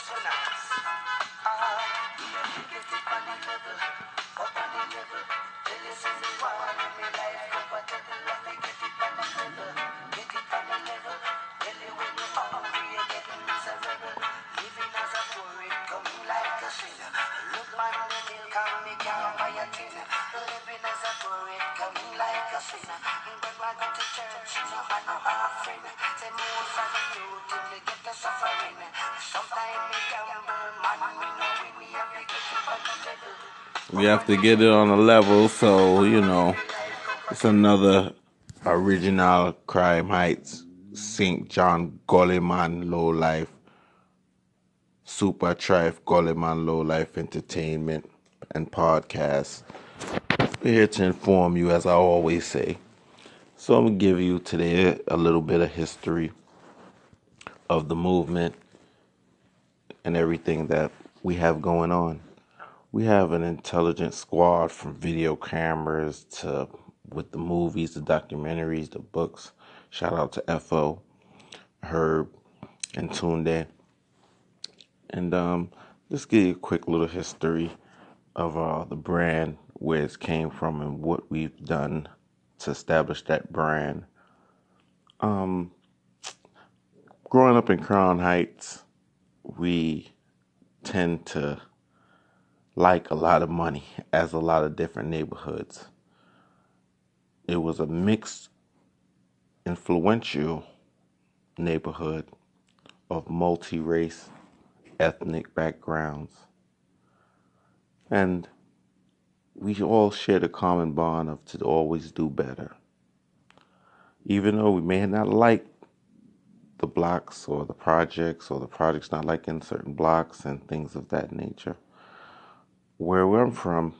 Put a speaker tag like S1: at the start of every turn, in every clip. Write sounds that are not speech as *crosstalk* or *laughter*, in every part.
S1: just for nice. Ah, you get it on the level, up on the level. Tell you see me in me life comfortable. Let me get it on the level, get it on the level. Tell you when you're hungry, you're getting miserable. Living as a poet, coming like a sinner. Look man the milk and me can't buy a tin. Living as a poet, coming like a sinner. But I go to church, no man no half friend. Say most of the youth in me get the suffering. Sometimes
S2: We have to get it on a level, so you know, it's another original Crime Heights St. John Gullyman Low Life Super Tribe Gullyman Low Life Entertainment and Podcast. We're here to inform you, as I always say. So I'm gonna give you today a little bit of history of the movement and everything that we have going on. We have an intelligent squad from video cameras to with the movies, the documentaries, the books. Shout out to FO, Herb, and Tunde. And um, just give you a quick little history of uh, the brand, where it came from, and what we've done to establish that brand. Um, growing up in Crown Heights, we tend to like a lot of money, as a lot of different neighborhoods. It was a mixed, influential neighborhood of multi race, ethnic backgrounds. And we all shared a common bond of to always do better. Even though we may not like the blocks or the projects or the projects not liking certain blocks and things of that nature. Where I'm from,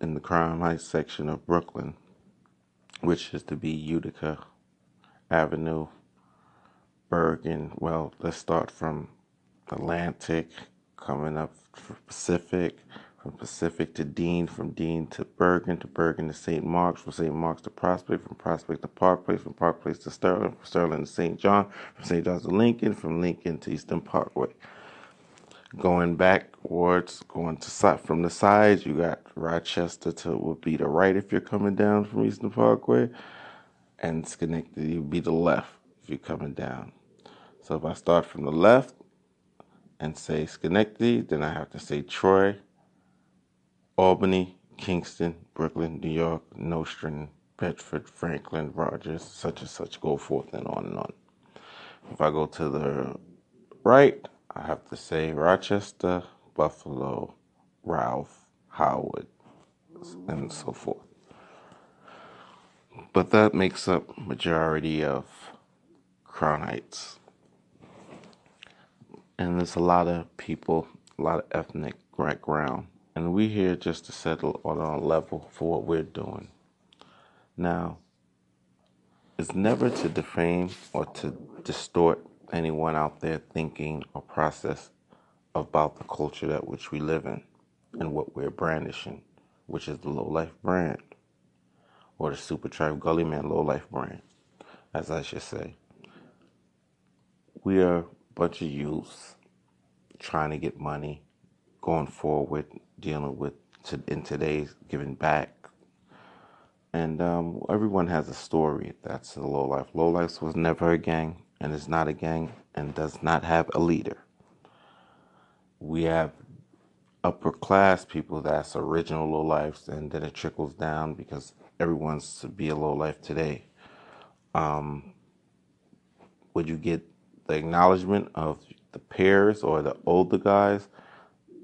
S2: in the Crown Heights section of Brooklyn, which is to be Utica Avenue, Bergen. Well, let's start from Atlantic, coming up Pacific, from Pacific to Dean, from Dean to Bergen, to Bergen to St. Mark's, from St. Mark's to Prospect, from Prospect to Park Place, from Park Place to Sterling, from Sterling to St. John, from St. John to Lincoln, from Lincoln to Eastern Parkway. Going backwards, going to side from the sides, you got Rochester to would be the right if you're coming down from Eastern Parkway, and Schenectady would be the left if you're coming down. So if I start from the left and say Schenectady, then I have to say Troy, Albany, Kingston, Brooklyn, New York, Nostrand, Bedford, Franklin, Rogers, such and such, go forth and on and on. If I go to the right, I have to say Rochester, Buffalo, Ralph, Howard, and so forth. But that makes up majority of Crown Heights. And there's a lot of people, a lot of ethnic background. And we're here just to settle on a level for what we're doing. Now, it's never to defame or to distort anyone out there thinking or process about the culture that which we live in and what we're brandishing, which is the low life brand or the Super Tribe Gully Man low life brand, as I should say. We are a bunch of youths trying to get money, going forward, dealing with to, in today's giving back. And um, everyone has a story. That's the low life. Low life was never a gang and is not a gang and does not have a leader. We have upper class people that's original low lives, and then it trickles down because everyone's to be a low life today. Um, would you get the acknowledgement of the peers or the older guys?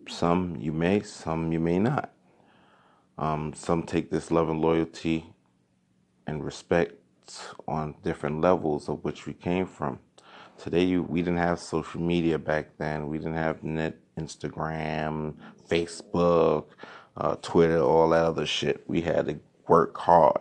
S2: Some you may, some you may not. Um, some take this love and loyalty and respect on different levels of which we came from. Today, you, we didn't have social media back then. We didn't have net, Instagram, Facebook, uh, Twitter, all that other shit. We had to work hard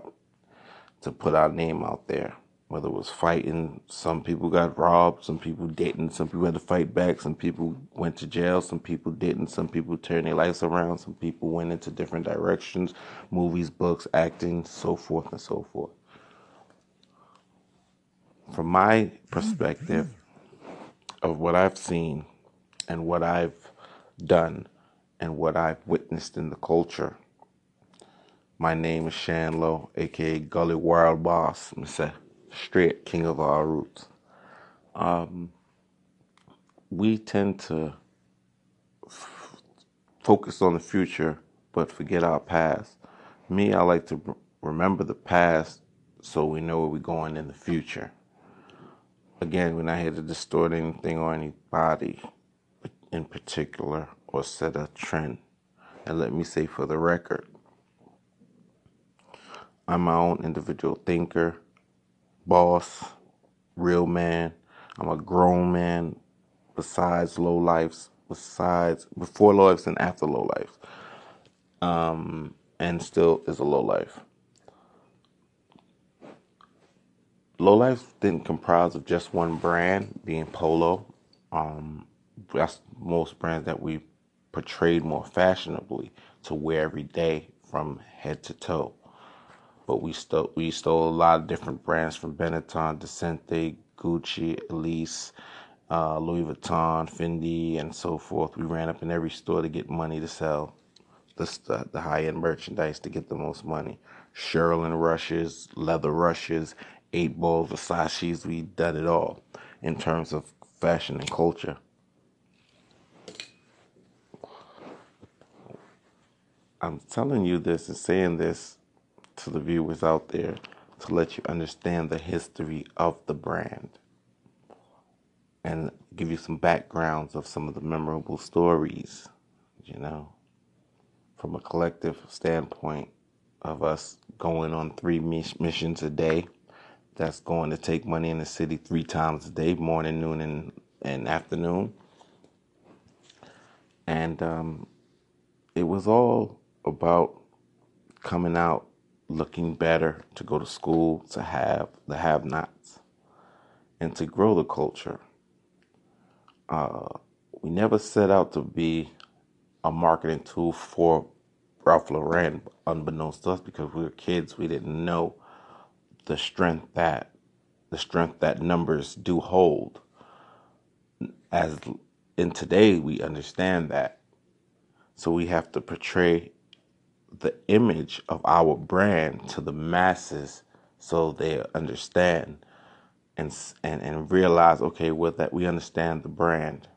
S2: to put our name out there. Whether it was fighting, some people got robbed, some people didn't, some people had to fight back, some people went to jail, some people didn't, some people turned their lives around, some people went into different directions, movies, books, acting, so forth and so forth from my perspective of what I've seen and what I've done and what I've witnessed in the culture. My name is Shan Low, aka Gully Wild Boss, Mr. Straight King of Our Roots. Um, we tend to f- focus on the future but forget our past. Me, I like to remember the past so we know where we're going in the future. Again, we're not here to distort anything or anybody in particular or set a trend. And let me say for the record, I'm my own individual thinker, boss, real man. I'm a grown man besides low lives, besides before low lives and after low lives. Um, and still is a low life. Low life didn't comprise of just one brand, being Polo. Um, that's most brands that we portrayed more fashionably to wear every day from head to toe. But we stole we stole a lot of different brands from Benetton, Descente, Gucci, Ellesse, uh, Louis Vuitton, Fendi, and so forth. We ran up in every store to get money to sell the, the high end merchandise to get the most money. Sherlin rushes, leather rushes, eight balls, Versace's. We done it all in terms of fashion and culture. I'm telling you this and saying this to the viewers out there to let you understand the history of the brand and give you some backgrounds of some of the memorable stories, you know, from a collective standpoint of us going on three missions a day. That's going to take money in the city three times a day, morning, noon, and, and afternoon. And um, it was all about coming out looking better, to go to school, to have the have nots, and to grow the culture. Uh, we never set out to be a marketing tool for Ralph Lauren, unbeknownst to us, because we were kids. We didn't know the strength that the strength that numbers do hold. As in today, we understand that, so we have to portray the image of our brand to the masses so they understand and and and realize okay well that we understand the brand.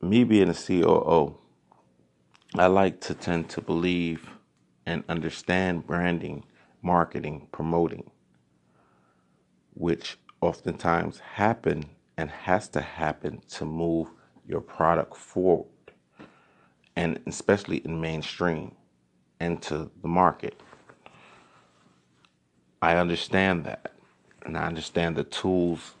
S2: Me being a COO I like to tend to believe and understand branding marketing promoting which oftentimes happen and has to happen to move your product forward and especially in mainstream into the market. I understand that. And I understand the tools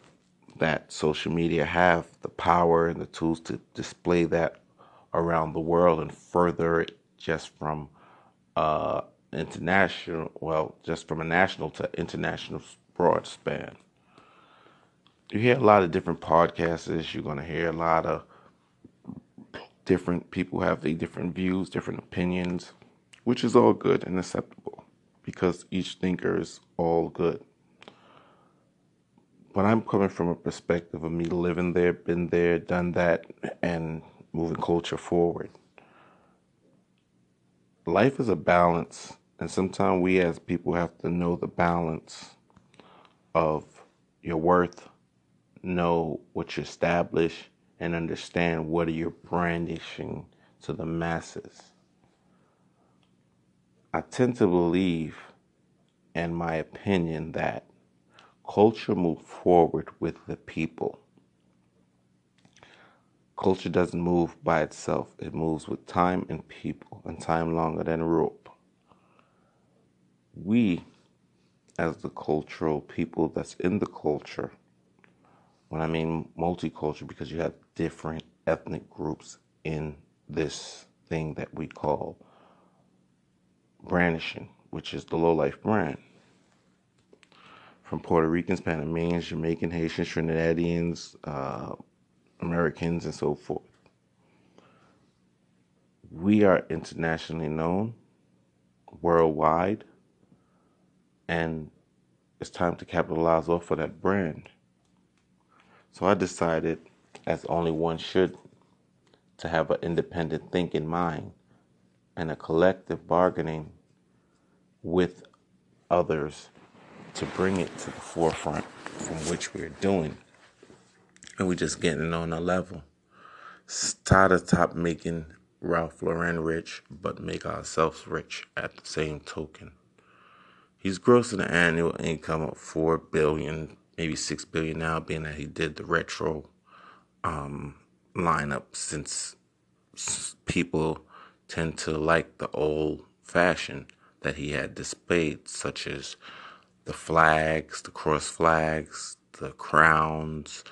S2: that social media have, the power and the tools to display that around the world and further it just from uh, international, well, just from a national to international broad span. You hear a lot of different podcasts. You're going to hear a lot of different people have the different views, different opinions, which is all good and acceptable because each thinker is all good. But I'm coming from a perspective of me living there, been there, done that, and moving culture forward. Life is a balance, and sometimes we as people have to know the balance of your worth, know what you establish, and understand what you're you brandishing to the masses. I tend to believe, in my opinion, that culture moves forward with the people. Culture doesn't move by itself, it moves with time and people, and time longer than rope. We, as the cultural people that's in the culture, when I mean multicultural, because you have different ethnic groups in this thing that we call brandishing, which is the low life brand. From Puerto Ricans, Panamanians, Jamaican, Haitians, Trinidadians, uh, Americans, and so forth. We are internationally known, worldwide, and it's time to capitalize off of that brand. So I decided as only one should, to have an independent thinking mind and a collective bargaining with others to bring it to the forefront from which we're doing. And we're just getting on a level. Tired of making Ralph Lauren rich, but make ourselves rich at the same token. He's grossing an annual income of four billion, maybe six billion now, being that he did the retro um, lineup since people tend to like the old fashion that he had displayed, such as the flags, the cross flags, the crowns,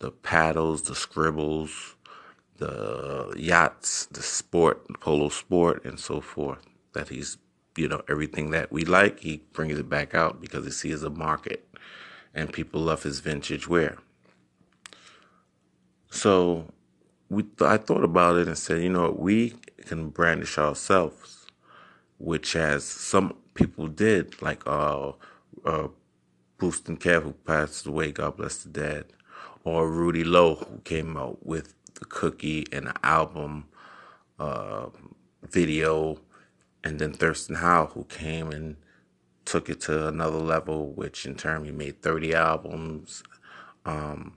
S2: the paddles, the scribbles, the yachts, the sport, the polo sport, and so forth. That he's, you know, everything that we like, he brings it back out because he sees a market and people love his vintage wear. So we, th- I thought about it and said, you know, we can brandish ourselves, which as some people did, like uh, uh, Boostin Kev, who passed away, God bless the dead, or Rudy Lowe, who came out with the cookie and the album uh, video, and then Thirstin Howl, who came and took it to another level, which in turn he made 30 albums, um,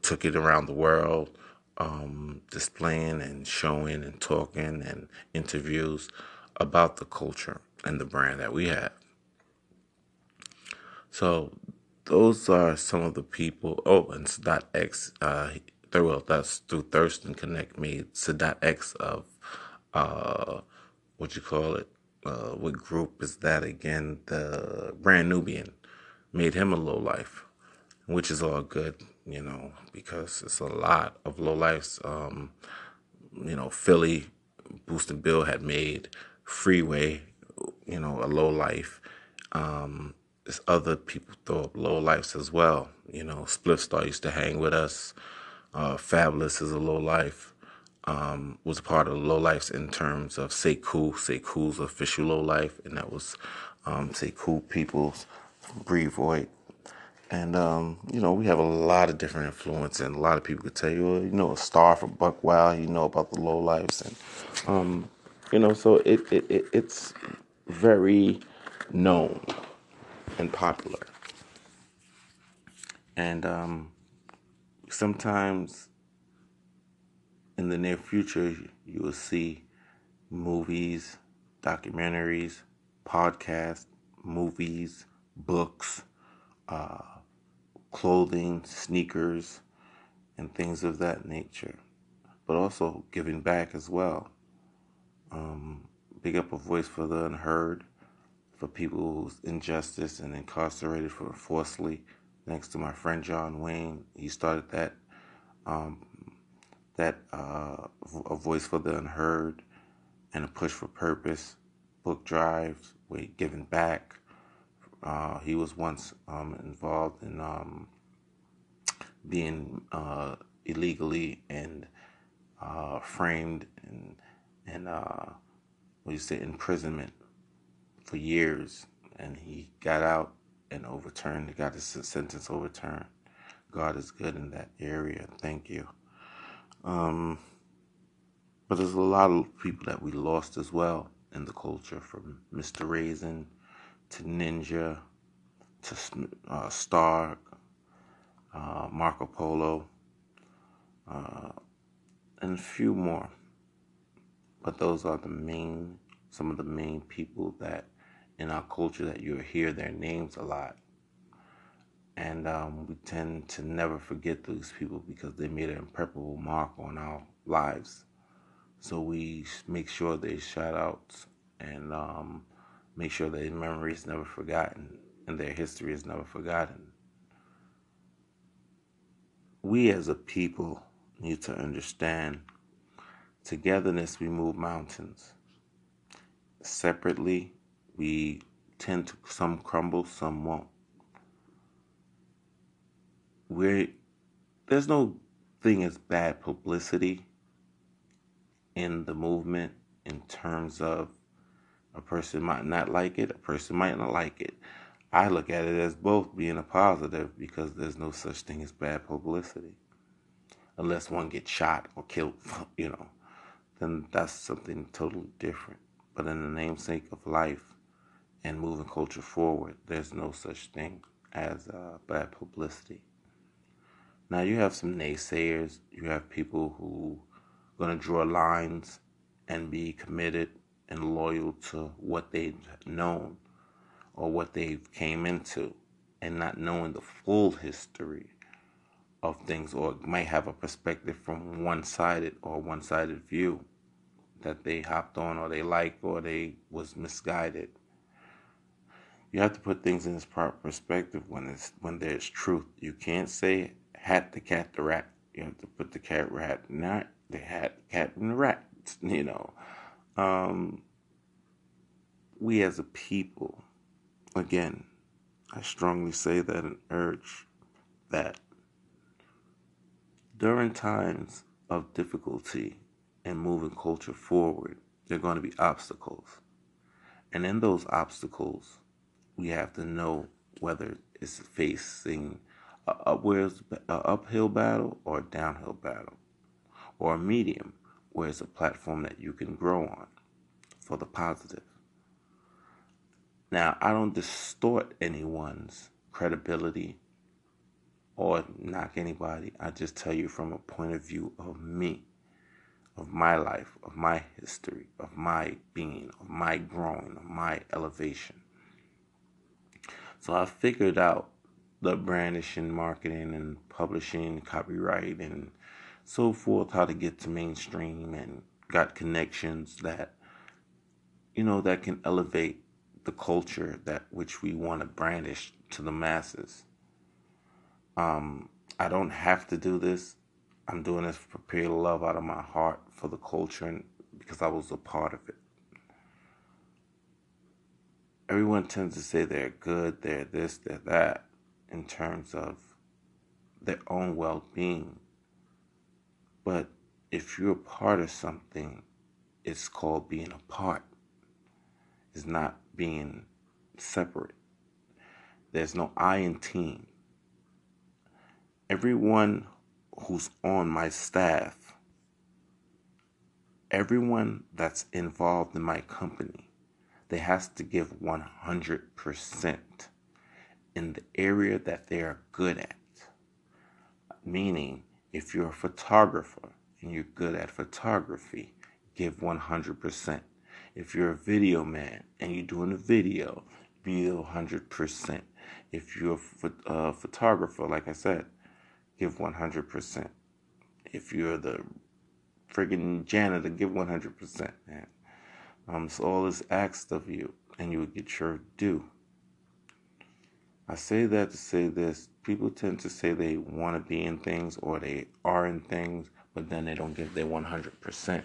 S2: took it around the world, um, displaying and showing and talking and interviews about the culture and the brand that we have. So those are some of the people. Oh, and Sadat X, uh, well, that's through Thirstin Connect made Sadat X of, uh, what you call it? Uh, what group is that again? The Brand Nubian made him a low life, which is all good, you know, because it's a lot of low lives. Um, you know, Philly, Boostin Bill had made Freeway, you know, a low life. Um, there's other people throw up low lives as well. You know, Spliff Star used to hang with us. Uh, Fabolous is a low life. Um, was part of low lives in terms of Sekou, Sekou's official low life, and that was um, Sekou Peoples Breathe Void. And um, you know, we have a lot of different influence, and a lot of people could tell you, well, you know, a star from Buck Wild, you know about the low lives, and um, you know, so it, it, it it's very known and popular. And um, sometimes in the near future, you will see movies, documentaries, podcasts, movies, books, uh, clothing, sneakers, and things of that nature. But also giving back as well. Um, big up a voice for the unheard for people who's injustice and incarcerated for forcibly. Thanks to my friend John Wayne, he started that um, that uh, a voice for the unheard and a push for purpose book drives, way giving back. Uh, he was once um, involved in um, being uh, illegally and uh, framed and and uh, what you say imprisonment for years, and he got out and overturned, got his sentence overturned. God is good in that area. Thank you. Um, but there's a lot of people that we lost as well in the culture, from Mr. Raisin to Ninja to uh, Stark, uh, Marco Polo, uh, and a few more. But those are the main, some of the main people that in our culture that you hear their names a lot. And um, we tend to never forget those people because they made an impeccable mark on our lives. So we make sure they shout outs and um, make sure their memory is never forgotten and their history is never forgotten. We as a people need to understand togetherness we move mountains. Separately, we tend to some crumble, some won't. We're, there's no thing as bad publicity in the movement in terms of a person might not like it, a person might not like it. I look at it as both being a positive because there's no such thing as bad publicity. unless one gets shot or killed, *laughs* you know, then that's something totally different. But in the namesake of life and moving culture forward, there's no such thing as uh, bad publicity. Now you have some naysayers. You have people who are going to draw lines and be committed and loyal to what they've known or what they've came into and not knowing the full history of things or might have a perspective from one-sided or one-sided view that they hopped on or they like or they was misguided. You have to put things in its proper perspective. When it's when there's truth you can't say hat the cat the rat you have to put the cat rat not the hat cat and the rat *laughs* you know um, we as a people again i strongly say that and urge that during times of difficulty and moving culture forward, there are going to be obstacles. And in those obstacles, we have to know whether it's facing a, upwards, a uphill battle or a downhill battle, or a medium where it's a platform that you can grow on for the positive. Now, I don't distort anyone's credibility or knock anybody. I just tell you from a point of view of me, of my life, of my history, of my being, of my growing, of my elevation. So I figured out the brandishing, marketing, and publishing, copyright, and so forth, how to get to mainstream, and got connections that, you know, that can elevate the culture that which we want to brandish to the masses. Um, I don't have to do this. I'm doing this for pure love out of my heart for the culture and because I was a part of it. Everyone tends to say they're good, they're this, they're that, in terms of their own well being. But if you're a part of something, it's called being a part. It's not being separate. There's no I in team everyone who's on my staff, everyone that's involved in my company, they has to give 100% in the area that they are good at. Meaning, if you're a photographer and you're good at photography, give 100%. If you're a video man and you're doing a video, be 100%. If you're a uh, photographer, like I said, give 100%. If you're the friggin' janitor, give 100%, man. Um, so all is asked of you, and you will get your due. I say that to say this. People tend to say they want to be in things or they are in things, but then they don't give their 100%.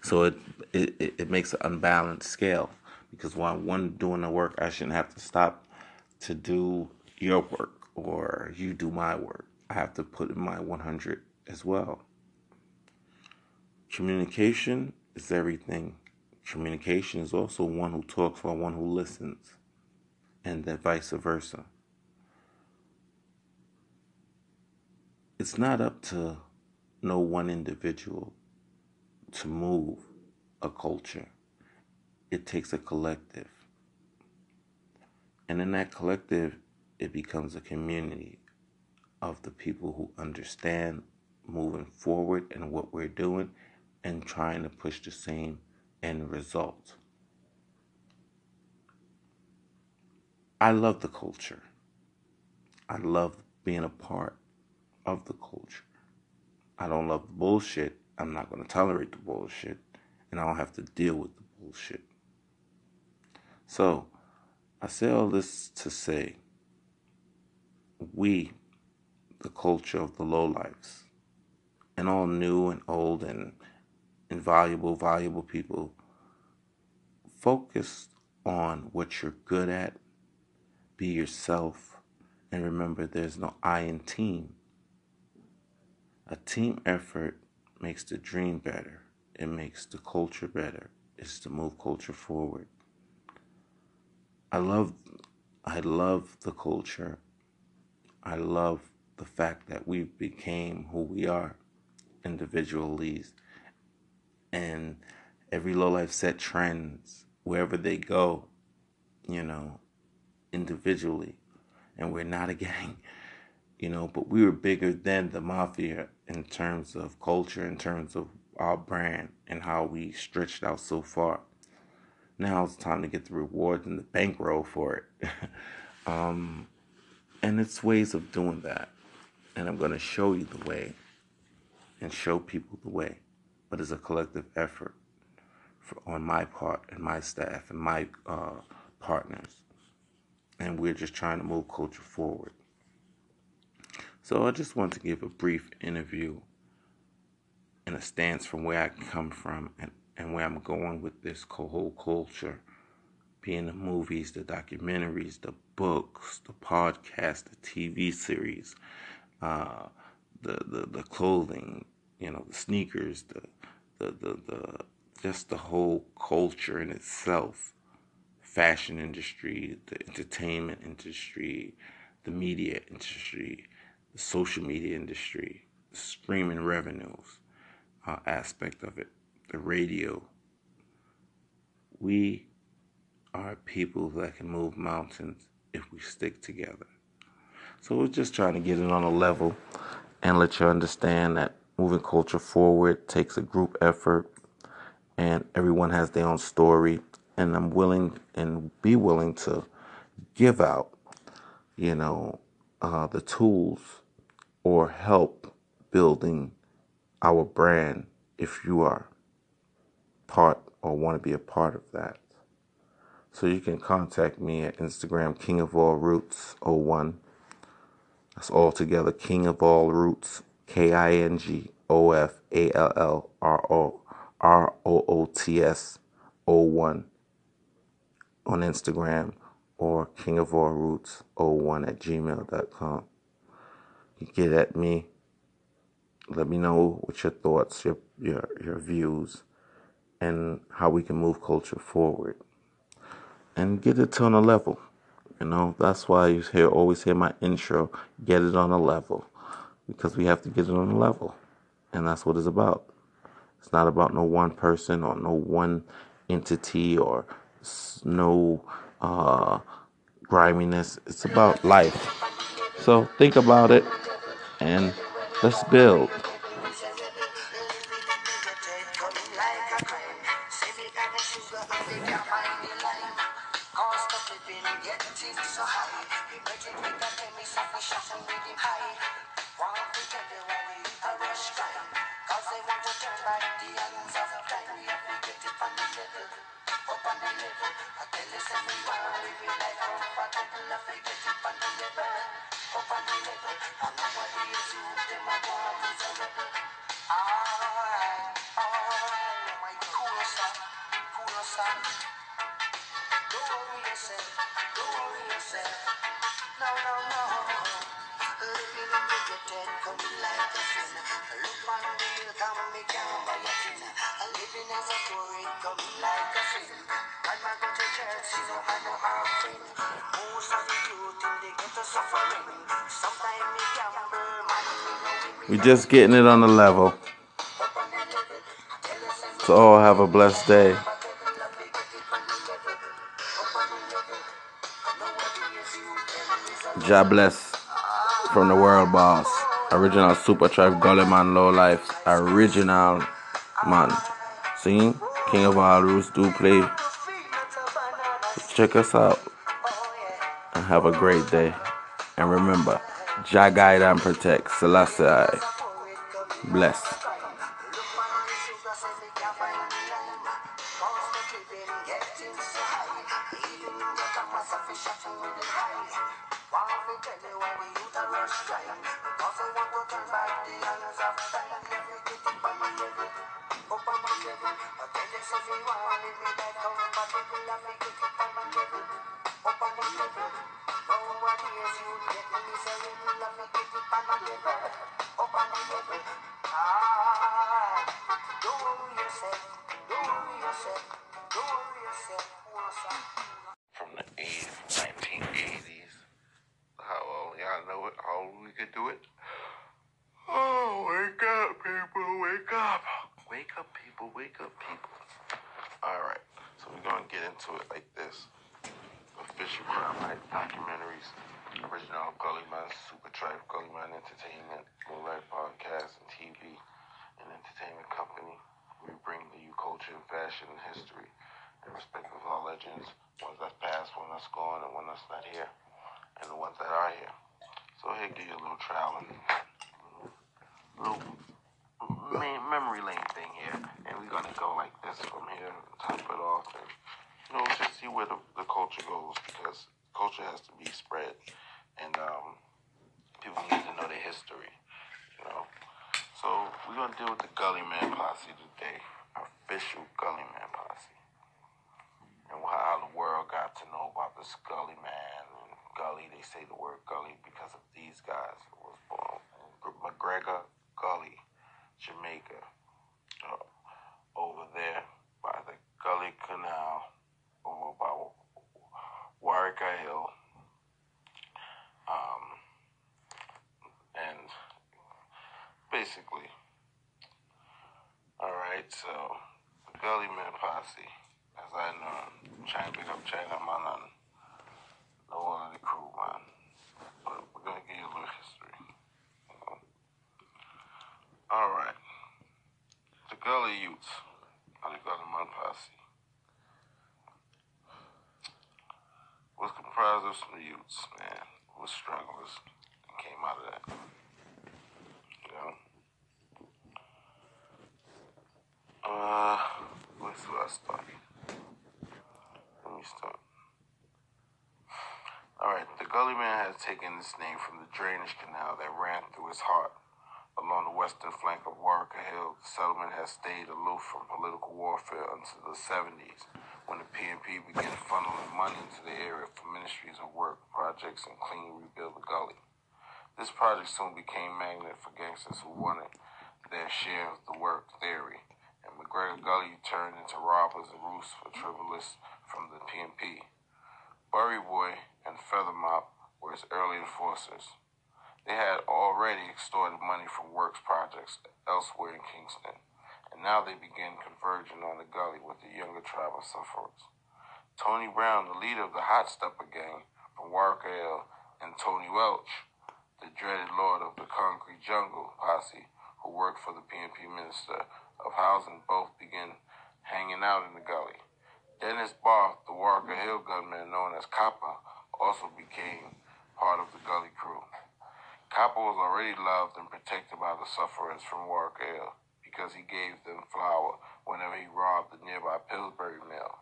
S2: So it, it, it makes an unbalanced scale because while one doing the work, I shouldn't have to stop to do your work or you do my work. I have to put in my 100 as well. Communication is everything. Communication is also one who talks while one who listens, and then vice versa. It's not up to no one individual to move a culture, it takes a collective. And in that collective, it becomes a community of the people who understand moving forward and what we're doing and trying to push the same end result. I love the culture. I love being a part of the culture. I don't love the bullshit. I'm not going to tolerate the bullshit. And I don't have to deal with the bullshit. So, I say all this to say we, the culture of the lowlifes, and all new and old and invaluable, valuable people, focus on what you're good at, be yourself, and remember there's no I in team. A team effort makes the dream better, it makes the culture better, it's to move culture forward. I love I love the culture I love the fact that we became who we are individually and every low life set trends wherever they go, you know, individually. And we're not a *laughs* gang, you know, but we were bigger than the mafia in terms of culture, in terms of our brand and how we stretched out so far. Now it's time to get the rewards and the bankroll for it. *laughs* um, and it's ways of doing that. And I'm going to show you the way and show people the way. But it's a collective effort for, on my part and my staff and my uh, partners. And we're just trying to move culture forward. So I just want to give a brief interview and a stance from where I come from and, and where I'm going with this whole culture, being the movies, the documentaries, the books, the podcast, the TV series, uh, the, the the clothing, you know, the sneakers, the the the, the just the whole culture in itself, fashion industry, the entertainment industry, the media industry, the social media industry, the streaming revenues uh, aspect of it, the radio. We are people that can move mountains if we stick together. So we're just trying to get it on a level and let you understand that moving culture forward takes a group effort and everyone has their own story and I'm willing and be willing to give out, you know, uh, the tools or help building our brand if you are part or want to be a part of that. So you can contact me at Instagram, King of All Roots 01. That's all together, King of All Roots, K I N G O F A L L R O R O O T S 01 on Instagram or King of All Roots 01 at gmail.com. You get at me let me know what your thoughts, your your your views, and how we can move culture forward and get it on a level. You know, that's why you hear always hear my intro, get it on a level. Because we have to get it on a level. And that's what it's about. It's not about no one person or no one entity or no uh, griminess. It's about life. So think about it and let's build. We're just getting it on the level. So all have a blessed day. God bless from the world boss. Original super tribe Gullyman low life. Original man. See? King of all roots do play. Check us out. And have a great day. And remember, Jah guide and protect. Selassie. Bless. Into it like this. Official Crime documentaries, original Gully Man, Super Tribe, Gully Man Entertainment, Moonlight Podcast, and TV, and entertainment company. We bring to you culture and fashion and history in respect of our legends, ones that passed, one that's gone, and one that's not here, and the ones that are here. So here, give you a little traveling, little memory lane thing here, and we're gonna go like this from here, top it off, and you know, just see where the, the culture goes because culture has to be spread, and um, people need to know their history, you know. So we're gonna deal with the Gully Man Posse today, official Gully Man Posse, and how the world got to know about this Gully Man and Gully. They say the word Gully because of these guys. It was born McGregor Gully, Jamaica, uh, over there by the Gully Canal, Warwick Hill, um, and basically. All right, so the Gully Man Posse, as I know, trying to pick up China man and the one of the crew man, but we're gonna give you a little history. All right, the Gully Youths, or the Gully Man Posse, of some youths, man, came out of that. You know. Uh, I start? Let me start. Alright, the Gully Man has taken its name from the drainage canal that ran through his heart. Along the western flank of Warwick Hill, the settlement has stayed aloof from political warfare until the 70s, when the PNP began funneling money into the area for ministries of work, projects, and clean rebuild the gully. This project soon became magnet for gangsters who wanted their share of the work theory, and McGregor Gully turned into robbers and roosts for tribalists from the PNP. Burry Boy and Feather Mop were his early enforcers. They had already extorted money from works projects elsewhere in Kingston, now they began converging on the gully with the younger tribe of sufferers. Tony Brown, the leader of the Hot Stepper gang from Warwick Hill, and Tony Welch, the dreaded lord of the Concrete Jungle posse, who worked for the PNP Minister of Housing, both began hanging out in the gully. Dennis Barth, the Walker Hill gunman known as Copper, also became part of the gully crew. Copper was already loved and protected by the sufferers from Walker Hill because he gave them flour whenever he robbed the nearby Pillsbury mill.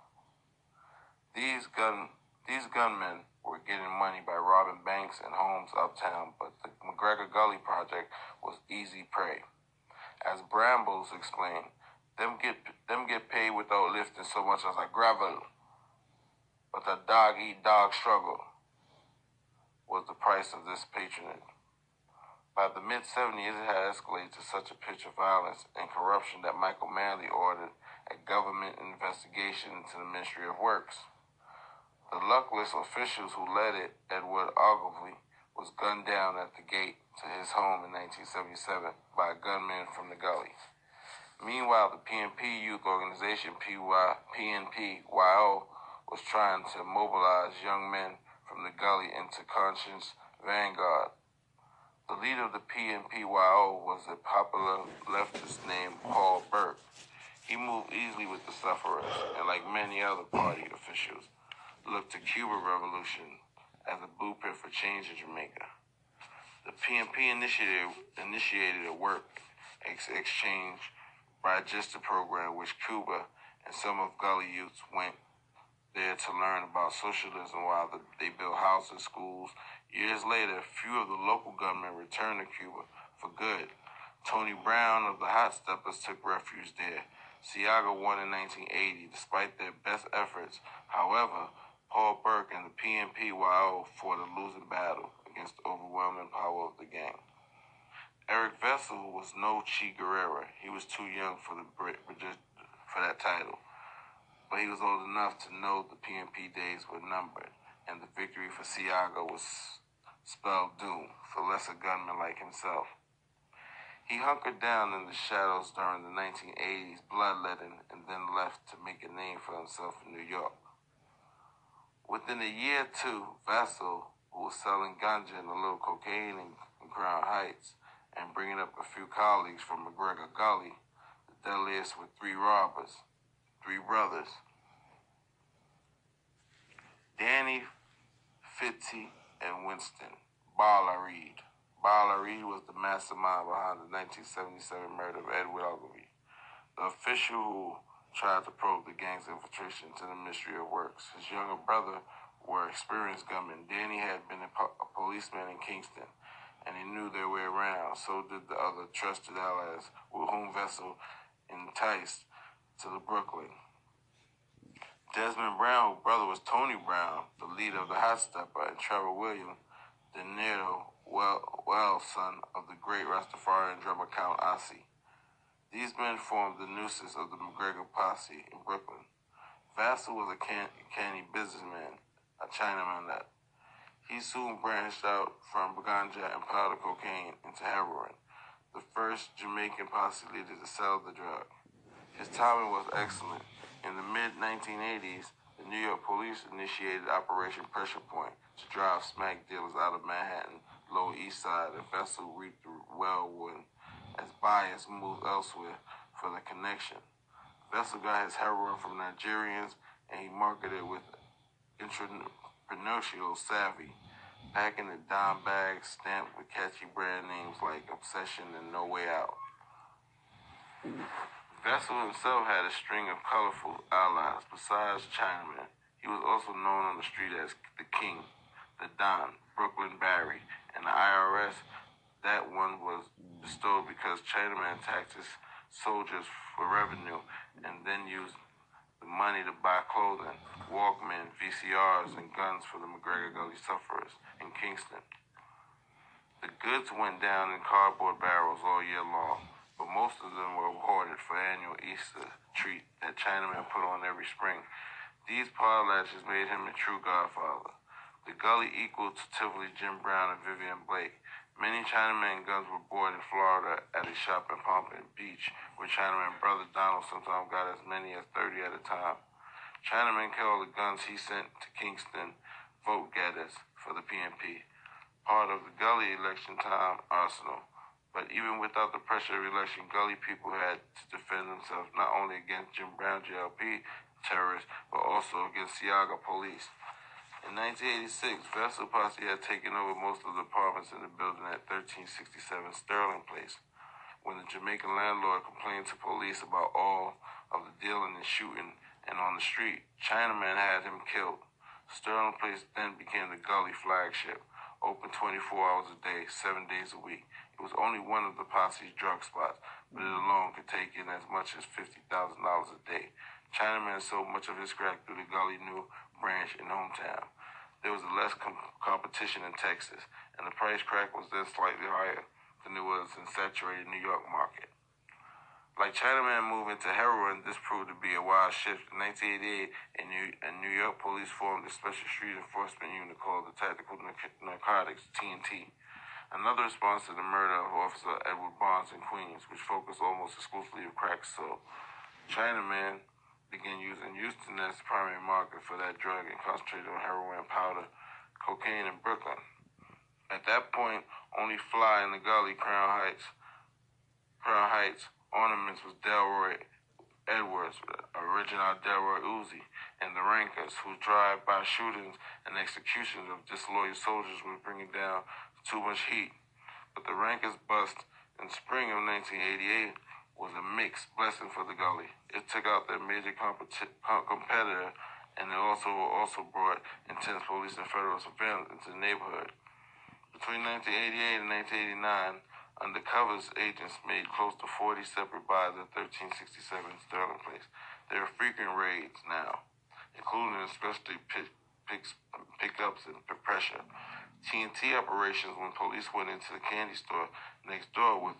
S2: These gun these gunmen were getting money by robbing banks and homes uptown, but the McGregor Gully project was easy prey. As Brambles explained, them get them get paid without lifting so much as a gravel. But the dog eat dog struggle was the price of this patronage. By the mid 70s, it had escalated to such a pitch of violence and corruption that Michael Manley ordered a government investigation into the Ministry of Works. The luckless officials who led it, Edward Ogilvy, was gunned down at the gate to his home in 1977 by a gunman from the gully. Meanwhile, the PNP youth organization PY, PNPYO was trying to mobilize young men from the gully into conscience vanguard. The leader of the PNPYO was a popular leftist named Paul Burke. He moved easily with the sufferers, and like many other party officials, looked to Cuba Revolution as a blueprint for change in Jamaica. The PNP initiated, initiated a work ex- exchange register program which Cuba and some of Gully youths went there to learn about socialism while the, they built houses, schools. Years later, a few of the local gunmen returned to Cuba for good. Tony Brown of the Hot Steppers took refuge there. Seaga won in 1980 despite their best efforts. However, Paul Burke and the PNPYO fought a losing battle against the overwhelming power of the gang. Eric Vessel was no Che Guevara. He was too young for the for that title, but he was old enough to know the PNP days were numbered, and the victory for Seaga was spelled doom for lesser gunmen like himself. He hunkered down in the shadows during the 1980s bloodletting and then left to make a name for himself in New York. Within a year or two, Vassal, who was selling ganja and a little cocaine in, in Crown Heights and bringing up a few colleagues from McGregor Gully, the deadliest with three robbers, three brothers, Danny, Fitzy, and Winston. Bala Reed. Bala Reed was the mastermind behind the 1977 murder of Edward Ogilvy, the official who tried to probe the gang's infiltration into the Ministry of Works. His younger brother were experienced gunmen. Danny had been a, po- a policeman in Kingston, and he knew their way around. So did the other trusted allies with whom Vessel enticed to the Brooklyn. Desmond Brown, whose brother was Tony Brown, the leader of the Hot Stepper, and Trevor Williams, the Niro well, well son of the great Rastafarian drummer Count Ossie. These men formed the nuisance of the McGregor posse in Brooklyn. Vassal was a can- canny businessman, a Chinaman that he soon branched out from ganja and powder cocaine into heroin, the first Jamaican posse leader to sell the drug. His timing was excellent. In the mid 1980s, the New York police initiated Operation Pressure Point to drive smack dealers out of Manhattan Lower East Side, a vessel reaped the whirlwind as buyers moved elsewhere for the connection. Vessel got his heroin from Nigerians and he marketed with entrepreneurial savvy, packing the dime bags stamped with catchy brand names like Obsession and No Way Out. Vessel himself had a string of colorful allies besides Chinaman. He was also known on the street as the King, the Don, Brooklyn Barry, and the IRS, that one was bestowed because Chinaman taxed his soldiers for revenue and then used the money to buy clothing, Walkman, VCRs, and guns for the McGregor Gully sufferers in Kingston. The goods went down in cardboard barrels all year long, but most of them were awarded for annual Easter treat that Chinaman put on every spring. These potlatches made him a true godfather. The gully equal to Tivoli, Jim Brown, and Vivian Blake. Many Chinaman guns were bought in Florida at a shop in Pompano Beach, where Chinaman brother Donald sometimes got as many as 30 at a time. Chinaman called the guns he sent to Kingston vote getters for the PNP, part of the Gully election time arsenal. But even without the pressure of election, Gully people had to defend themselves not only against Jim Brown JLP terrorists, but also against Seaga police. In 1986, Vessel Posse had taken over most of the apartments in the building at 1367 Sterling Place. When the Jamaican landlord complained to police about all of the dealing and shooting and on the street, Chinaman had him killed. Sterling Place then became the Gully flagship, open 24 hours a day, seven days a week. It was only one of the posse's drug spots, but it alone could take in as much as $50,000 a day. Chinaman sold much of his crack through the Gully New branch in Houston. There was less com- competition in Texas, and the price crack was then slightly higher than it was in saturated New York market. Like Chinaman moving to heroin, this proved to be a wild shift. In 1988, a New, a New York police formed a special street enforcement unit called the Tactical Narcotics, TNT. Another response to the murder of Officer Edward Barnes in Queens, which focused almost exclusively on crack so Chinaman began using Houston as the primary market for that drug and concentrated on heroin, powder, cocaine, and Brooklyn. At that point, only fly in the gully, Crown Heights, Crown Heights ornaments was Delroy Edwards, original Delroy Uzi, and the Rankers, whose drive-by shootings and executions of disloyal soldiers were bringing down too much heat. But the Rankers bust in spring of 1988 was a mixed blessing for the gully. It took out their major competi- competitor, and it also also brought intense police and federal surveillance into the neighborhood. Between 1988 and 1989, undercovers agents made close to 40 separate buys at 1367 Sterling Place. There are frequent raids now, including especially pick, picks, pickups and pressure. TNT operations when police went into the candy store next door with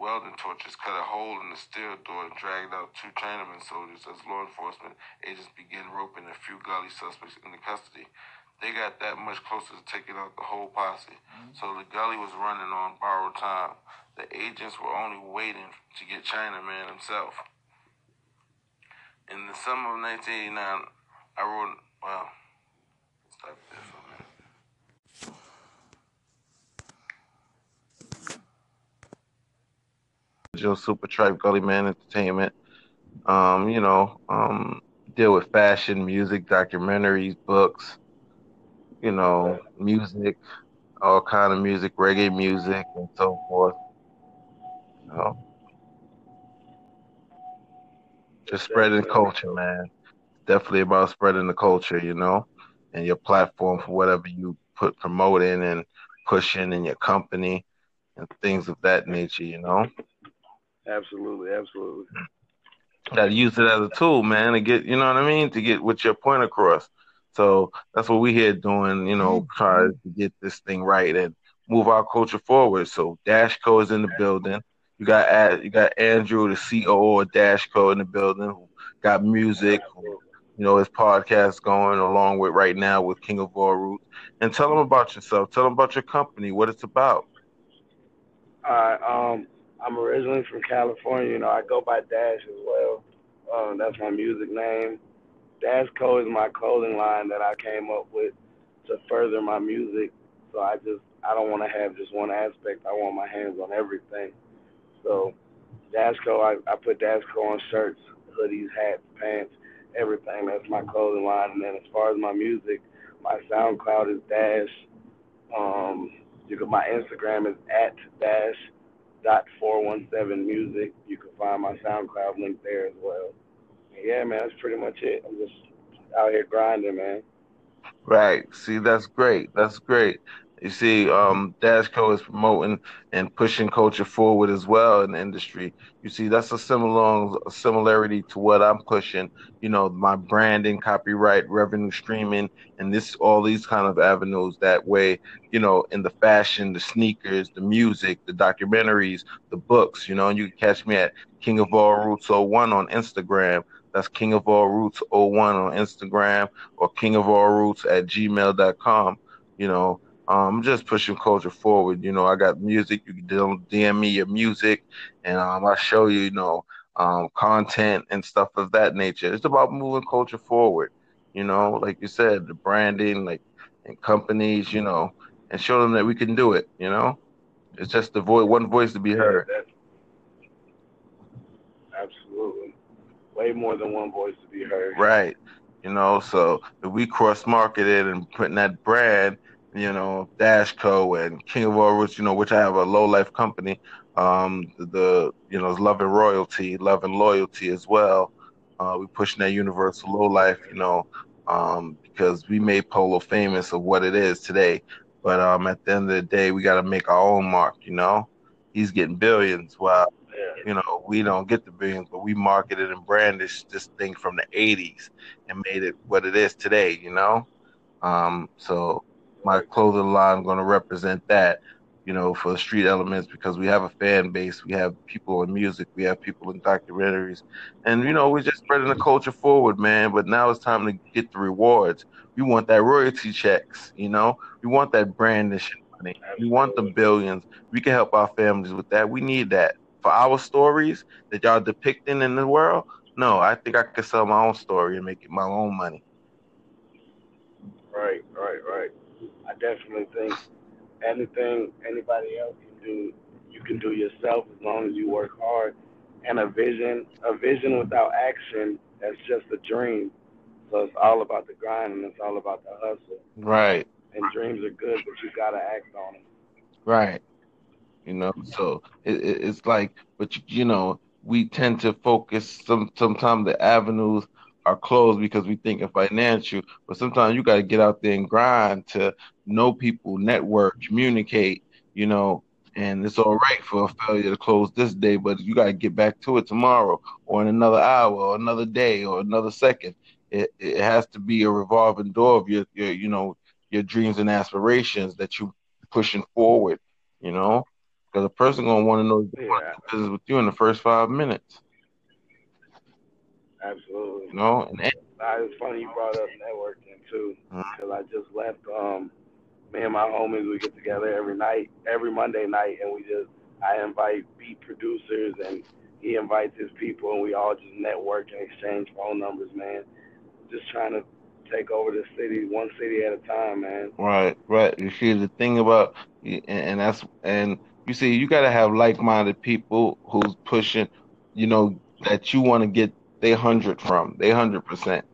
S2: welding torches cut a hole in the steel door and dragged out two Chinaman soldiers as law enforcement agents began roping a few gully suspects into custody.
S3: they got that much closer to taking out the whole posse. So the gully was running on borrowed time. The agents were only waiting to get Chinaman himself. In the summer of 1989, I wrote, well, stop there for a minute.
S2: Joe Super Tribe Gully Man Entertainment. Um, you know, um, deal with fashion, music, documentaries, books, you know, music, all kind of music, reggae music, and so forth. You know, just spreading culture, man. Definitely about spreading the culture, you know, and your platform for whatever you put promoting and pushing in your company and things of that nature, you know.
S4: Absolutely, absolutely.
S2: Gotta use it as a tool, man, to get you know what I mean, to get with your point across. So that's what we here doing, you know, trying to get this thing right and move our culture forward. So Dashco is in the building. You got you got Andrew, the COO of Dashco, in the building. Got music, you know, his podcast going along with right now with King of All Roots. And tell them about yourself. Tell them about your company, what it's about.
S4: All right, um, I'm originally from California. You know, I go by Dash as well. Um, that's my music name. Dash Co is my clothing line that I came up with to further my music. So I just I don't want to have just one aspect. I want my hands on everything. So Dash Co, I, I put Dash Co on shirts, hoodies, hats, pants, everything. That's my clothing line. And then as far as my music, my SoundCloud is Dash. Um, you can, my Instagram is at Dash dot four one seven music. You can find my SoundCloud link there as well. Yeah, man, that's pretty much it. I'm just out here grinding, man.
S2: Right. See, that's great. That's great. You see, um, Dashco is promoting and pushing culture forward as well in the industry. You see, that's a similar a similarity to what I'm pushing. You know, my branding, copyright, revenue streaming, and this all these kind of avenues. That way, you know, in the fashion, the sneakers, the music, the documentaries, the books. You know, and you can catch me at King of All Roots 01 on Instagram. That's King of All Roots 01 on Instagram or King of All Roots at gmail.com. You know, um, just pushing culture forward. You know, I got music. You can DM me your music, and um, I show you, you know, um, content and stuff of that nature. It's about moving culture forward. You know, like you said, the branding, like and companies, you know, and show them that we can do it. You know, it's just the voice, one voice to be heard.
S4: Absolutely. Way more than one voice to be heard.
S2: Right. You know, so if we cross market it and putting that brand you know, Dashco and King of All Roots, you know, which I have a Lo-Life company. Um, the, you know, Love and Royalty, Love and Loyalty as well. Uh, we pushing that universal Lo-Life, you know, um, because we made Polo famous of what it is today. But um, at the end of the day, we got to make our own mark, you know. He's getting billions while, you know, we don't get the billions, but we marketed and branded this thing from the 80s and made it what it is today, you know. Um, so my clothing line going to represent that, you know, for street elements because we have a fan base, we have people in music, we have people in documentaries, and you know, we're just spreading the culture forward, man. But now it's time to get the rewards. We want that royalty checks, you know, we want that brandishing money, we want the billions. We can help our families with that. We need that for our stories that y'all depicting in the world. No, I think I could sell my own story and make it my own money.
S4: Right, right, right. I definitely think anything anybody else can do, you can do yourself as long as you work hard. And a vision, a vision without action, that's just a dream. So it's all about the grind and it's all about the hustle.
S2: Right.
S4: And dreams are good, but you gotta act on them.
S2: Right. You know, so it, it, it's like, but you know, we tend to focus some sometimes the avenues are closed because we think of financial, but sometimes you got to get out there and grind to know people, network, communicate, you know, and it's all right for a failure to close this day, but you got to get back to it tomorrow or in another hour or another day or another second. It, it has to be a revolving door of your, your, you know, your dreams and aspirations that you pushing forward, you know, because a person gonna want to know
S4: Yeah.
S2: business with you in the first five minutes.
S4: Absolutely.
S2: You know, and
S4: Nah, it's funny you brought up networking too, because I just left. Um, me and my homies we get together every night, every Monday night, and we just I invite beat producers and he invites his people, and we all just network and exchange phone numbers, man. Just trying to take over the city, one city at a time, man.
S2: Right, right. You see the thing about, and, and that's and you see you got to have like-minded people who's pushing, you know, that you want to get their hundred from, They hundred percent,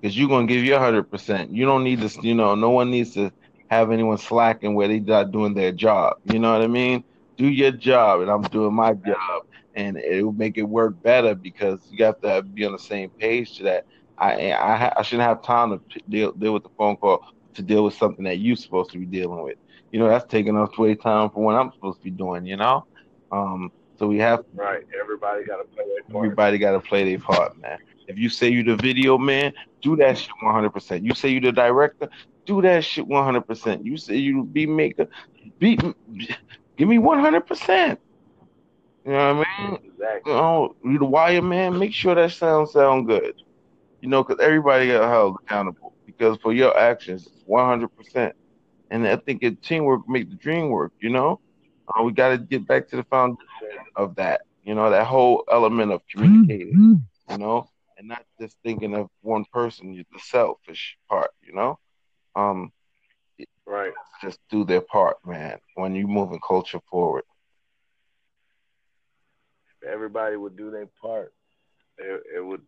S2: because you're gonna give your hundred percent. You don't need to, you know, no one needs to have anyone slacking where they not doing their job. You know what I mean? Do your job, and I'm doing my job, and it will make it work better because you have to be on the same page to that. I I, I shouldn't have time to deal deal with the phone call to deal with something that you're supposed to be dealing with. You know, that's taking up way time for what I'm supposed to be doing. You know, um, so we have
S4: Right. Everybody got to play their part.
S2: everybody got to play their part, man. If you say you the video man, do that shit 100%. You say you the director, do that shit 100%. You say you the beat maker, beat, give me 100%. You know what I mean?
S4: Exactly.
S2: you know, you the wire man, make sure that sound sound good. You know, because everybody got held accountable because for your actions, one hundred percent. And I think it, teamwork make the dream work. You know, uh, we got to get back to the foundation of that. You know, that whole element of communicating. You know, and not just thinking of one person, the selfish part. You know, um,
S4: Right.
S2: just do their part, man. When you're moving culture forward.
S4: If everybody would do their part, it, it would.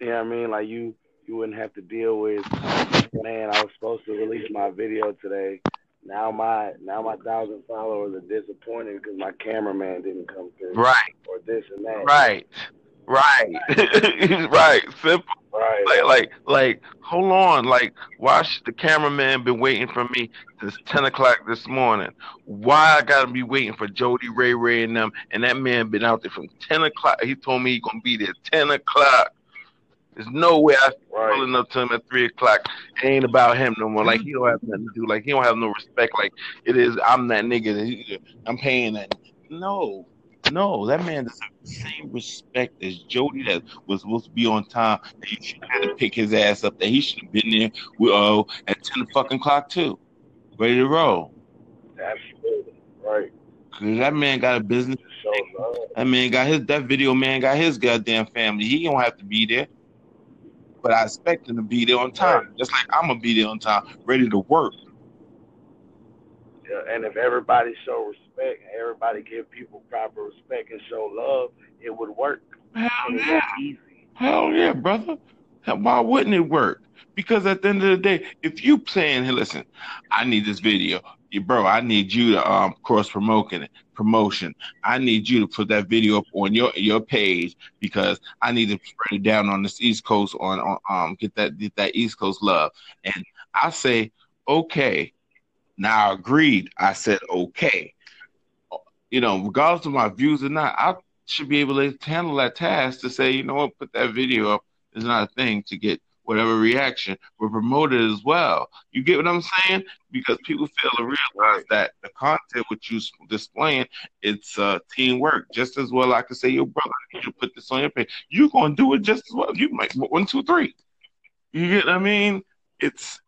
S4: You know what I mean? Like you, you wouldn't have to deal with. Man, I was supposed to release my video today. Now my now my thousand followers are disappointed because my cameraman didn't come through,
S2: Right.
S4: or this and that.
S2: Right. Right. *laughs* right. Simple.
S4: Right.
S2: Like, like, like, hold on. Like, why should the cameraman been waiting for me since ten o'clock this morning? Why I gotta be waiting for Jody Ray Ray and them? And that man been out there from ten o'clock. He told me he gonna be there ten o'clock. There's no way I
S4: Right.
S2: pulling up to him at three o'clock. It ain't about him no more. Like he don't have nothing to do. Like he don't have no respect. Like it is. I'm that nigga. That he, I'm paying that. No, no. That man deserves the same respect as Jody that was supposed to be on time. That you should have to pick his ass up. That he should have been there. With, uh, at ten fucking o'clock too, ready to roll.
S4: Absolutely. Right.
S2: Cause that man got a business. That man got his. That video man got his goddamn family. He don't have to be there. But I expect them to be there on time. Just like I'm gonna be there on time, ready to work.
S4: Yeah, and if everybody show respect, and everybody give people proper respect and show love, it would work.
S2: Hell
S4: And
S2: yeah.
S4: easy.
S2: Hell yeah, brother. Why wouldn't it work? Because at the end of the day, if you saying, hey, listen, I need this video, you bro, I need you to um cross promoting it, promotion. I need you to put that video up on your your page because I need to spread it down on this East Coast on, on um get that get that East Coast love. And I say, okay. Now I agreed. I said okay. You know, regardless of my views or not, I should be able to handle that task to say, you know what, put that video up is not a thing to get whatever reaction. We're promoted as well. You get what I'm saying? Because people fail to realize that the content which you displaying, it's uh, teamwork. Just as well, I could say, your brother, you put this on your page. You're gonna do it just as well. You might one, two, three. You get what I mean? It's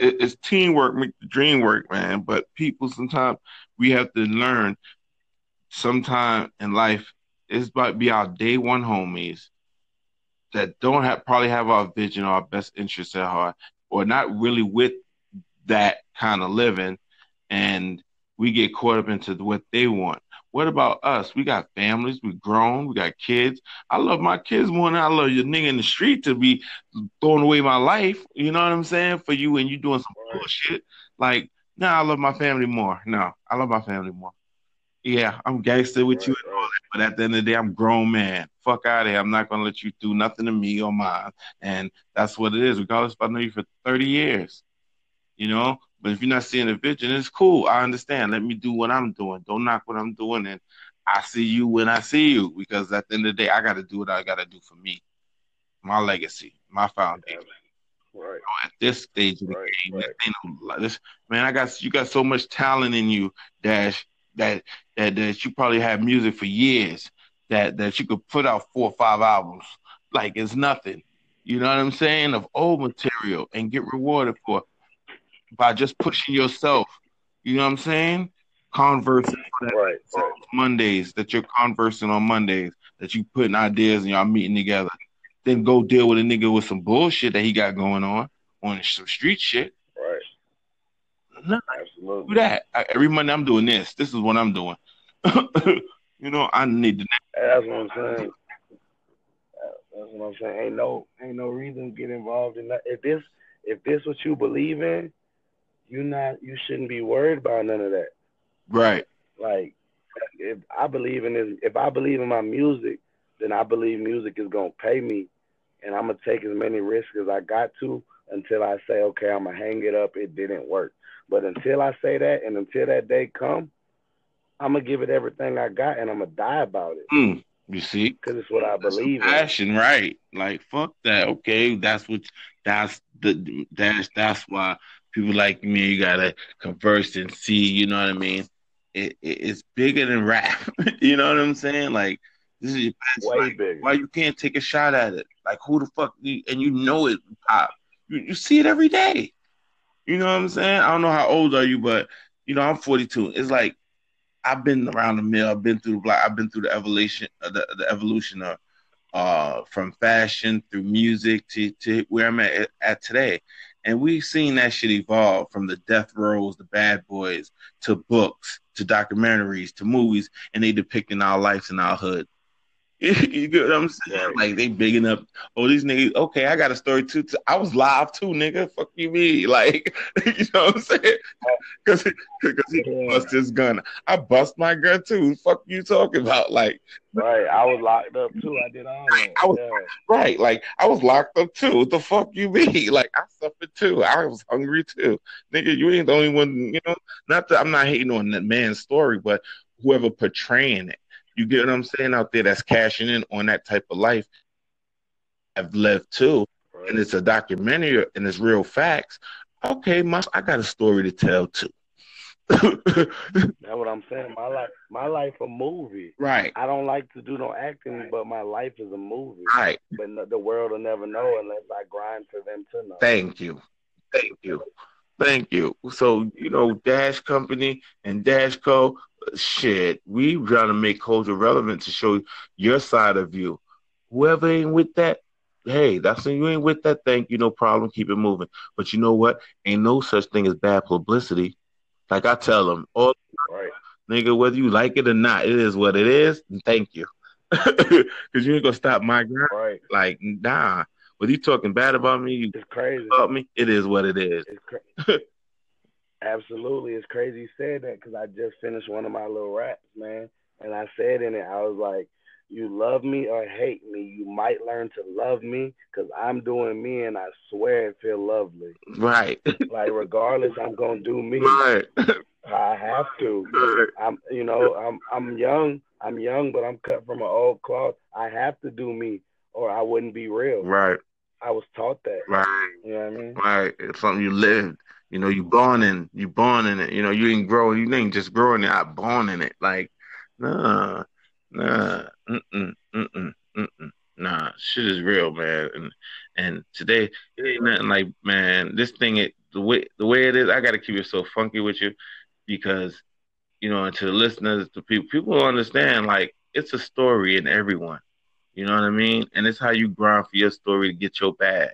S2: it, it's teamwork make the dream work, man. But people sometimes we have to learn. Sometime in life, it's about be our day one homies that don't have probably have our vision or our best interests at heart, or not really with that kind of living, and we get caught up into what they want. What about us? We got families, we grown, we got kids. I love my kids more than I love your nigga in the street to be throwing away my life. You know what I'm saying? For you and you doing some bullshit. Like, no, I love my family more. No, I love my family more. Yeah, I'm gangster with you and all that, but at the end of the day, I'm grown man. Fuck out of here. I'm not gonna let you do nothing to me or mine. And that's what it is, regardless if I know you for 30 years. You know? But if you're not seeing the vision, it's cool. I understand. Let me do what I'm doing. Don't knock what I'm doing. And I see you when I see you. Because at the end of the day, I gotta do what I gotta do for me. My legacy, my foundation
S4: Right.
S2: at this stage of the
S4: Right,
S2: game.
S4: right.
S2: Ain't no- this, man, I got you got so much talent in you, Dash, that that that you probably have music for years that that you could put out four or five albums like it's nothing. You know what I'm saying? Of old material and get rewarded for by just pushing yourself. You know what I'm saying? Conversing
S4: Right, right.
S2: Mondays that you're conversing on Mondays that you putting ideas and y'all meeting together. Then go deal with a nigga with some bullshit that he got going on on some street shit.
S4: Right.
S2: No,
S4: Absolutely.
S2: do that. I, every Monday I'm doing this. This is what I'm doing. *coughs* you know, I need to.
S4: That's what I'm saying. That's what I'm saying. Ain't no ain't no reason to get involved in that. If this if this what you believe in, you not you shouldn't be worried about none of that.
S2: Right.
S4: Like if I believe in this if I believe in my music, then I believe music is gonna pay me and I'm gonna take as many risks as I got to until I say, okay, I'm gonna hang it up, it didn't work. But until I say that and until that day come, I'm gonna give it everything I got and I'm gonna die about it
S2: Mm, you see?
S4: because it's what I
S2: That's
S4: believe in.
S2: passion, right? Like fuck that. Okay, that's what that's the that's that's why people like me. You gotta converse and see. You know what I mean? It, it it's bigger than rap. *laughs* you know what I'm saying? Like this is your passion.
S4: Way
S2: Like,
S4: bigger.
S2: why you can't take a shot at it? Like who the fuck? You, and you know it pop. You, you see it every day. You know what I'm saying? I don't know how old are you, but you know I'm 42. It's like I've been around the mill. I've been through the block. I've been through the evolution, uh, the, the evolution of uh, from fashion through music to, to where I'm at, at today. And we've seen that shit evolve from the death rows, the bad boys, to books, to documentaries, to movies, and they depicting our lives in our hood. *laughs* you get what I'm saying? Like they bigging up, oh these niggas. Okay, I got a story too. I was live too, nigga. Fuck you, me. *laughs* Like *laughs* you know what I'm saying? Because because he
S4: Yeah.
S2: bust his gun. I bust my gun too. Fuck you talking about? Like
S4: Right. I was locked up too. I did all that.
S2: I was-
S4: yeah.
S2: right? Like I was locked up too. What the fuck you mean? Like I suffered too. I was hungry too. Nigga, you ain't the only one. You know, not that I'm not hating on that man's story, but whoever portraying it. You get what I'm saying out there? That's cashing in on that type of life. I've lived too.
S4: Right.
S2: and it's a documentary and it's real facts. Okay, my, I got a story to tell too. *laughs*
S4: That's what I'm saying. My life, my life, a movie.
S2: right,
S4: I don't like to do no acting, but my life is a movie.
S2: right.
S4: But no- the world will never know unless I grind for them to know.
S2: Thank you, thank you, thank you. So you know, Dash Company and Dash Co. Shit, we trying to make culture relevant to show your side of you. Whoever ain't with that, hey, that's when you ain't with that. Thank you, no problem. Keep it moving. But you know what? Ain't no such thing as bad publicity. Like I tell them, all
S4: Right.
S2: nigga, whether you like it or not, it is what it is. And thank you, *laughs* because you ain't gonna stop my grind.
S4: Right.
S2: Like, nah. Whether you talking bad about me, you
S4: It's crazy.
S2: about me, it is what it is. *laughs*
S4: Absolutely, it's crazy you said that because I just finished one of my little raps, man, and I said in it, I was like, "You love me or hate me, you might learn to love me because I'm doing me, and I swear it feel lovely.
S2: Right, *laughs*
S4: Like regardless, I'm gonna do me.
S2: right,
S4: I have to. I'm, you know, I'm I'm young. I'm young, but I'm cut from an old cloth. I have to do me, or I wouldn't be real.
S2: right,
S4: I was taught that.
S2: right,
S4: You know what I mean?
S2: right. It's something you lived. You know, you born in, you born in it. You know, you ain't growing. You ain't just growing it. I born in it. Like, nah, nah, mm-mm, mm-mm, mm-mm. Nah, shit is real, man. And and today it ain't nothing like, man. This thing, it the way the way it is. I got to keep it so funky with you because, you know, and to the listeners, to people, people understand. Like, it's a story in everyone. You know what I mean? And it's how you grind for your story to get your bag.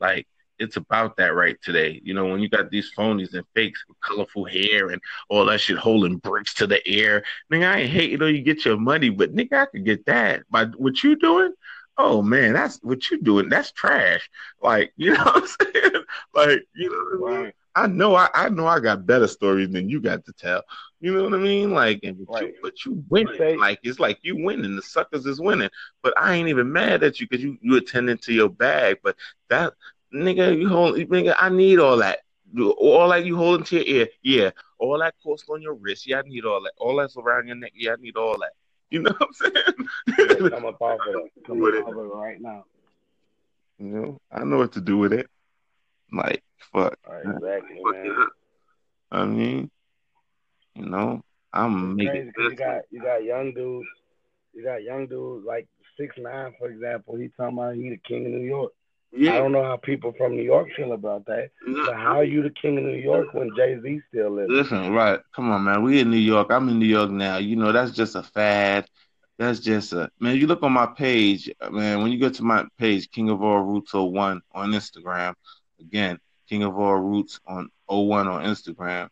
S2: Like it's about that right today. You know, when you got these phonies and fakes with colorful hair and all that shit holding bricks to the air. Nigga, I ain't hate you know you get your money, but nigga, I could get that. By what you doing? Oh man, that's what you doing. That's trash. Like, you *laughs* know what I'm saying? Like, you know what I mean?
S4: Right.
S2: I know I, I know I got better stories than you got to tell. You know what I mean? Like, and but, you,
S4: Right.
S2: but you winning.
S4: Say-
S2: like it's like you winning. The suckers is winning. But I ain't even mad at you because you you attending to your bag. But that nigga, you hold nigga. I need all that. All that you holding to your ear, yeah. All that cost on your wrist, yeah. I need all that. All that's around your neck, yeah. I need all that. You know what I'm saying?
S4: come up off of it. Come
S2: With it.
S4: right now.
S2: you know, I know what to do with it. Like fuck.
S4: Right, exactly,
S2: Fuck
S4: man.
S2: I mean, you know, I'm
S4: making. crazy
S2: making
S4: 'cause you got you got young dudes, you got young dudes like six nine, for example. He talking about he the king of New York.
S2: Yeah.
S4: I don't know how people from New York feel about that. But how are you the king of New York when Jay Z still lives?
S2: Listen, right? Come on, man. We in New York. I'm in New York now. You know, that's just a fad. That's just a man. You look on my page, man. When you go to my page, King of All Roots 01 on Instagram. Again, King of All Roots on 01 on Instagram.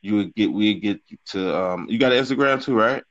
S2: You would get we get to um. You got an Instagram too, right?